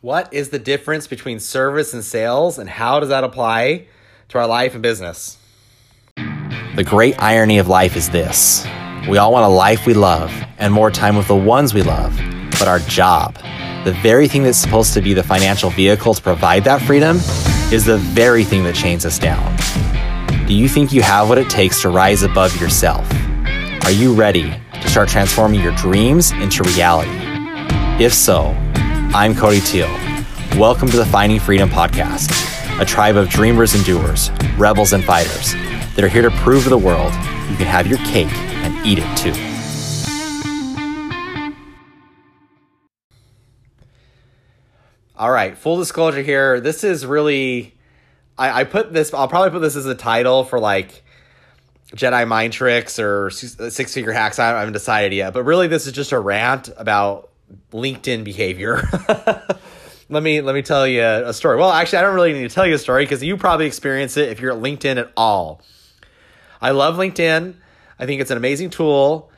What is the difference between service and sales, and how does that apply to our life and business? The great irony of life is this we all want a life we love and more time with the ones we love, but our job, the very thing that's supposed to be the financial vehicle to provide that freedom, is the very thing that chains us down. Do you think you have what it takes to rise above yourself? Are you ready to start transforming your dreams into reality? If so, I'm Cody Teal. Welcome to the Finding Freedom Podcast, a tribe of dreamers and doers, rebels and fighters that are here to prove to the world you can have your cake and eat it too. All right, full disclosure here. This is really, I, I put this, I'll probably put this as a title for like Jedi mind tricks or six figure hacks. I haven't decided yet, but really this is just a rant about LinkedIn behavior. let me let me tell you a story. Well, actually, I don't really need to tell you a story because you probably experience it if you're at LinkedIn at all. I love LinkedIn. I think it's an amazing tool.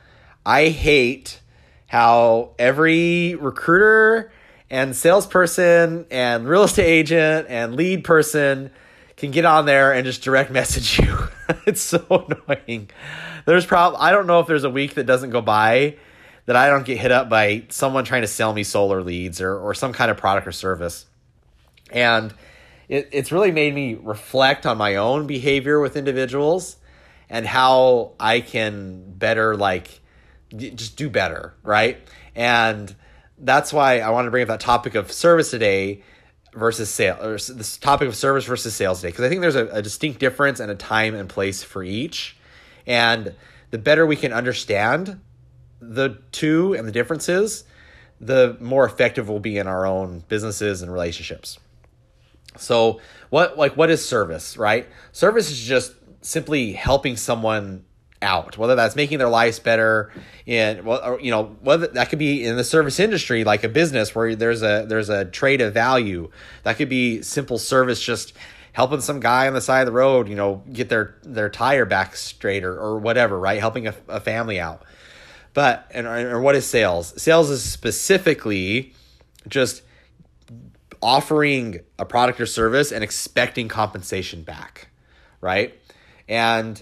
I hate how every recruiter and salesperson and real estate agent and lead person can get on there and just direct message you. it's so annoying. There's probably I don't know if there's a week that doesn't go by that I don't get hit up by someone trying to sell me solar leads or or some kind of product or service. And it, it's really made me reflect on my own behavior with individuals and how I can better like just do better, right? And that's why I want to bring up that topic of service today versus sale or this topic of service versus sales today because I think there's a, a distinct difference and a time and place for each. And the better we can understand the two and the differences, the more effective we'll be in our own businesses and relationships. So, what like what is service, right? Service is just simply helping someone out, whether that's making their lives better and well, you know, whether that could be in the service industry, like a business where there's a there's a trade of value. That could be simple service, just helping some guy on the side of the road, you know, get their their tire back straight or, or whatever, right? Helping a, a family out. But and or what is sales? Sales is specifically just offering a product or service and expecting compensation back, right? And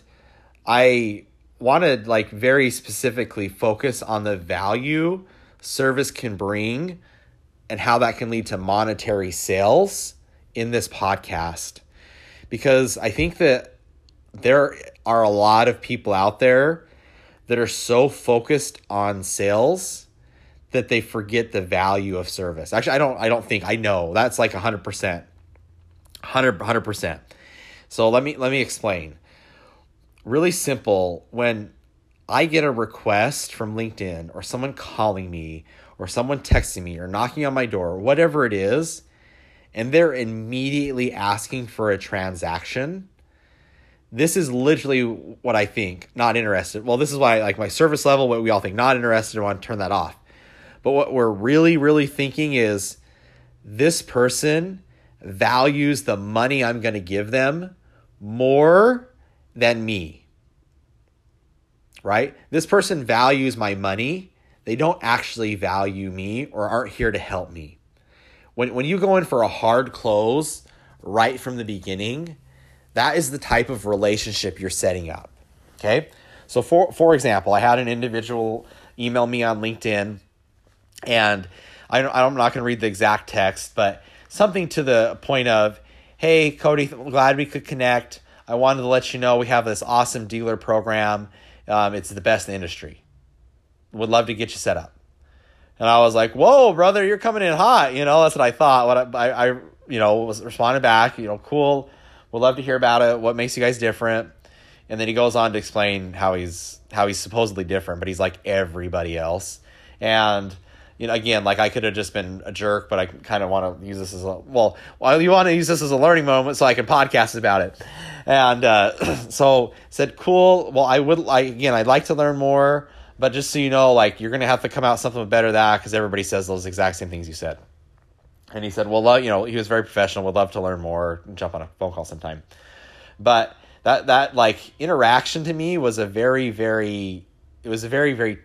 I want to like very specifically focus on the value service can bring and how that can lead to monetary sales in this podcast because I think that there are a lot of people out there that are so focused on sales that they forget the value of service. Actually, I don't I don't think I know. That's like 100%. 100 100%. So let me let me explain really simple when I get a request from LinkedIn or someone calling me or someone texting me or knocking on my door, whatever it is, and they're immediately asking for a transaction. This is literally what I think, not interested. Well, this is why like my service level, what we all think, not interested, I want to turn that off. But what we're really, really thinking is this person values the money I'm going to give them more than me. Right? This person values my money. They don't actually value me or aren't here to help me. When, when you go in for a hard close right from the beginning, that is the type of relationship you're setting up. Okay? So, for, for example, I had an individual email me on LinkedIn, and I I'm not going to read the exact text, but something to the point of, hey, Cody, glad we could connect. I wanted to let you know we have this awesome dealer program. Um, it's the best in the industry. Would love to get you set up. And I was like, "Whoa, brother, you're coming in hot." You know, that's what I thought. What I, I, I you know, was responding back. You know, cool. Would love to hear about it. What makes you guys different? And then he goes on to explain how he's how he's supposedly different, but he's like everybody else. And you know, again, like I could have just been a jerk, but I kind of want to use this as a well. Well, you want to use this as a learning moment, so I can podcast about it. And uh, so said, cool. Well, I would like again, I'd like to learn more, but just so you know, like you're gonna have to come out something better than that because everybody says those exact same things you said. And he said, well, you know, he was very professional. Would love to learn more. Jump on a phone call sometime. But that that like interaction to me was a very very it was a very very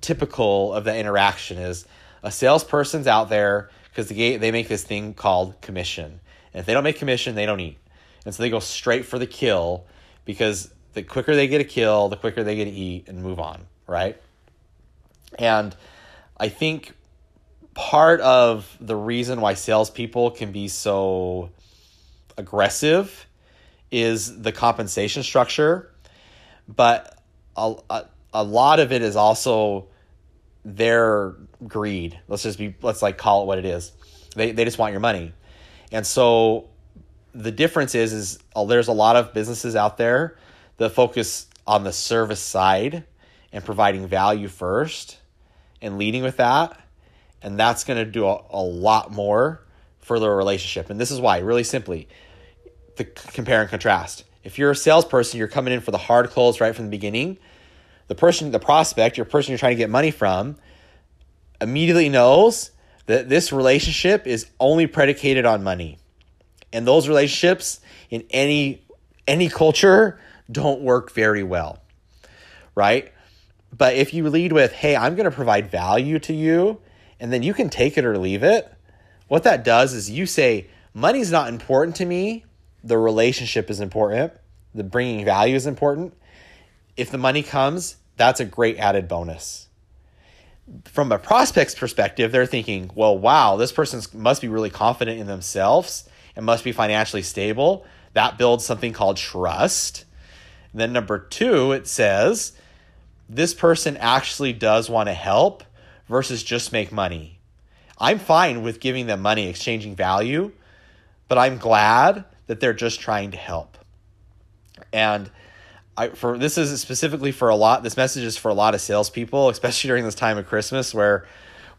typical of the interaction is a salesperson's out there because they, they make this thing called commission. And if they don't make commission, they don't eat. And so they go straight for the kill because the quicker they get a kill, the quicker they get to eat and move on, right? And I think part of the reason why salespeople can be so aggressive is the compensation structure, but a, a, a lot of it is also their greed. Let's just be let's like call it what it is. They they just want your money. And so the difference is is uh, there's a lot of businesses out there that focus on the service side and providing value first and leading with that. And that's going to do a, a lot more for the relationship. And this is why, really simply, the compare and contrast. If you're a salesperson, you're coming in for the hard close right from the beginning. The person, the prospect, your person you're trying to get money from, immediately knows that this relationship is only predicated on money. And those relationships in any any culture don't work very well. Right? But if you lead with, "Hey, I'm going to provide value to you," and then you can take it or leave it, what that does is you say, "Money's not important to me. The relationship is important. The bringing value is important. If the money comes, that's a great added bonus." from a prospect's perspective, they're thinking, well, wow, this person must be really confident in themselves and must be financially stable. That builds something called trust. And then number two, it says, this person actually does want to help versus just make money. I'm fine with giving them money, exchanging value, but I'm glad that they're just trying to help. And I, for this is specifically for a lot. This message is for a lot of salespeople, especially during this time of Christmas where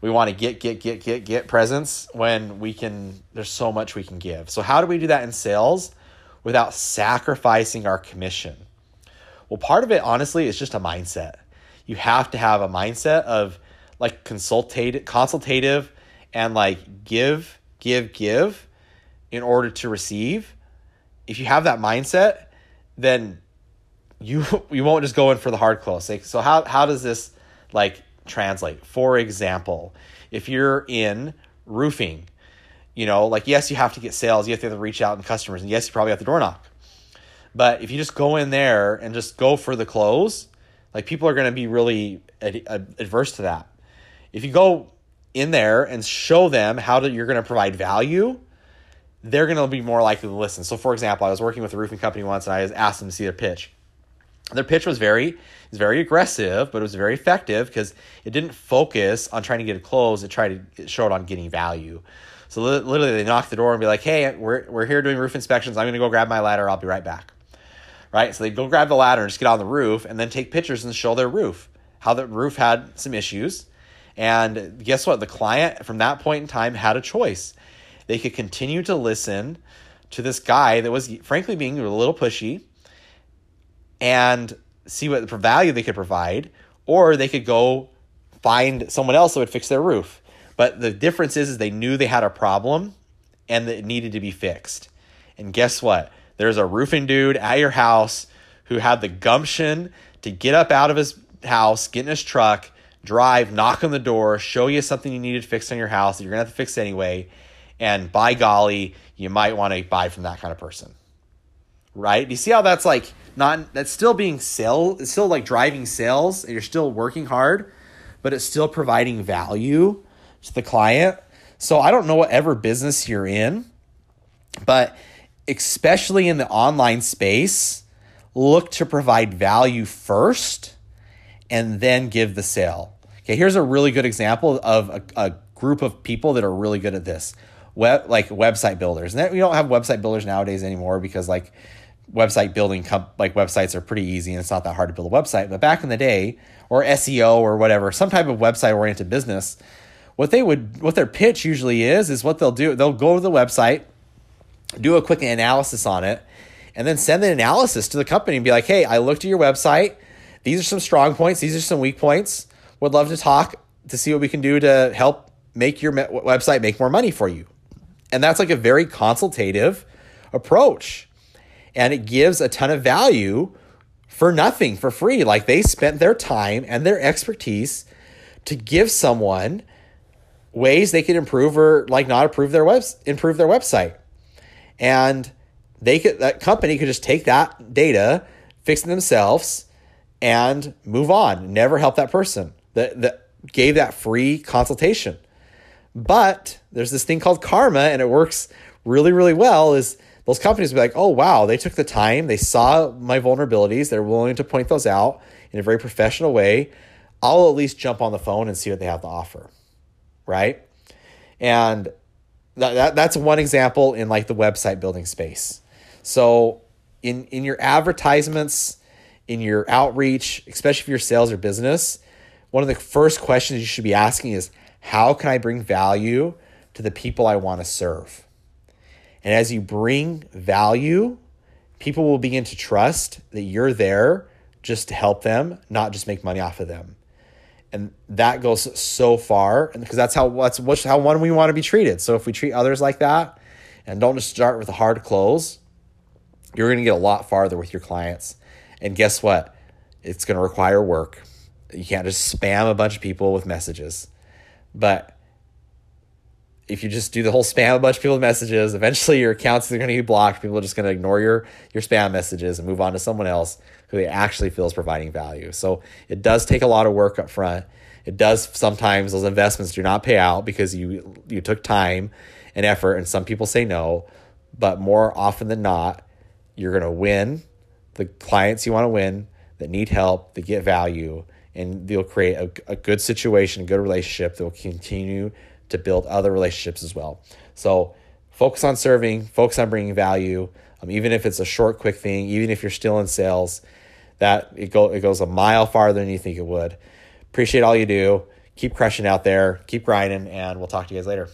we want to get get get get get presents when we can. There's so much we can give. So how do we do that in sales without sacrificing our commission? Well, part of it, honestly, is just a mindset. You have to have a mindset of like consultative, consultative, and like give, give, give in order to receive. If you have that mindset, then you you won't just go in for the hard close. Like, so how how does this like translate? For example, if you're in roofing, you know, like yes, you have to get sales, you have to, reach out and customers, and yes, you probably have to door knock. But if you just go in there and just go for the close, like people are going to be really ad- adverse to that. If you go in there and show them how to, you're going to provide value, they're going to be more likely to listen. So, for example, I was working with a roofing company once, and I asked them to see their pitch their pitch was very was very aggressive, but it was very effective because it didn't focus on trying to get a close. It tried to show it on getting value. So literally, they knock the door and be like, "Hey, we're we're here doing roof inspections. I'm going to go grab my ladder. I'll be right back." Right? So they go grab the ladder and just get on the roof, and then take pictures and show their roof, how the roof had some issues. And guess what? The client from that point in time had a choice. They could continue to listen to this guy that was frankly being a little pushy and see what value they could provide, or they could go find someone else that would fix their roof. But the difference is, is they knew they had a problem and that it needed to be fixed. And guess what? There's a roofing dude at your house who had the gumption to get up out of his house, get in his truck, drive, knock on the door, show you something you needed fixed on your house that you're gonna have to fix anyway. And by golly, you might want to buy from that kind of person. Right? Do you see how that's like not that's still being sell it's still like driving sales and you're still working hard but it's still providing value to the client so i don't know whatever business you're in but especially in the online space look to provide value first and then give the sale. Okay here's a really good example of a, a group of people that are really good at this. Web like website builders. And we don't have website builders nowadays anymore because like website building comp- like websites are pretty easy and it's not that hard to build a website. But back in the day or SEO or whatever some type of website oriented business what they would what their pitch usually is is what they'll do. They'll go to the website do a quick analysis on it and then send the analysis to the company and be like hey I looked at your website these are some strong points these are some weak points would love to talk to see what we can do to help make your website make more money for you and that's like a very consultative approach and it gives a ton of value for nothing, for free. Like they spent their time and their expertise to give someone ways they could improve or like not improve their webs improve their website. And they could that company could just take that data, fix it themselves, and move on. Never help that person that that gave that free consultation. But there's this thing called karma, and it works really, really well. Is those companies be like, oh wow, they took the time, they saw my vulnerabilities, they're willing to point those out in a very professional way. I'll at least jump on the phone and see what they have to offer. Right. And that, that that's one example in like the website building space. So in in your advertisements, in your outreach, especially if you're sales or business, one of the first questions you should be asking is how can I bring value to the people I want to serve? And as you bring value, people will begin to trust that you're there just to help them, not just make money off of them. And that goes so far, and because that's how what's how one we want to be treated. So if we treat others like that, and don't just start with a hard close, you're going to get a lot farther with your clients. And guess what? It's going to require work. You can't just spam a bunch of people with messages. But if you just do the whole spam a bunch of people with messages, eventually your accounts are going to be blocked. People are just going to ignore your your spam messages and move on to someone else who they actually feel is providing value. So it does take a lot of work up front. It does sometimes those investments do not pay out because you you took time and effort, and some people say no. But more often than not, you're going to win the clients you want to win that need help, that get value, and they'll create a, a good situation, a good relationship that will continue to build other relationships as well. So focus on serving, focus on bringing value, um, even if it's a short, quick thing, even if you're still in sales, that it, go, it goes a mile farther than you think it would. Appreciate all you do. Keep crushing out there, keep grinding, and we'll talk to you guys later.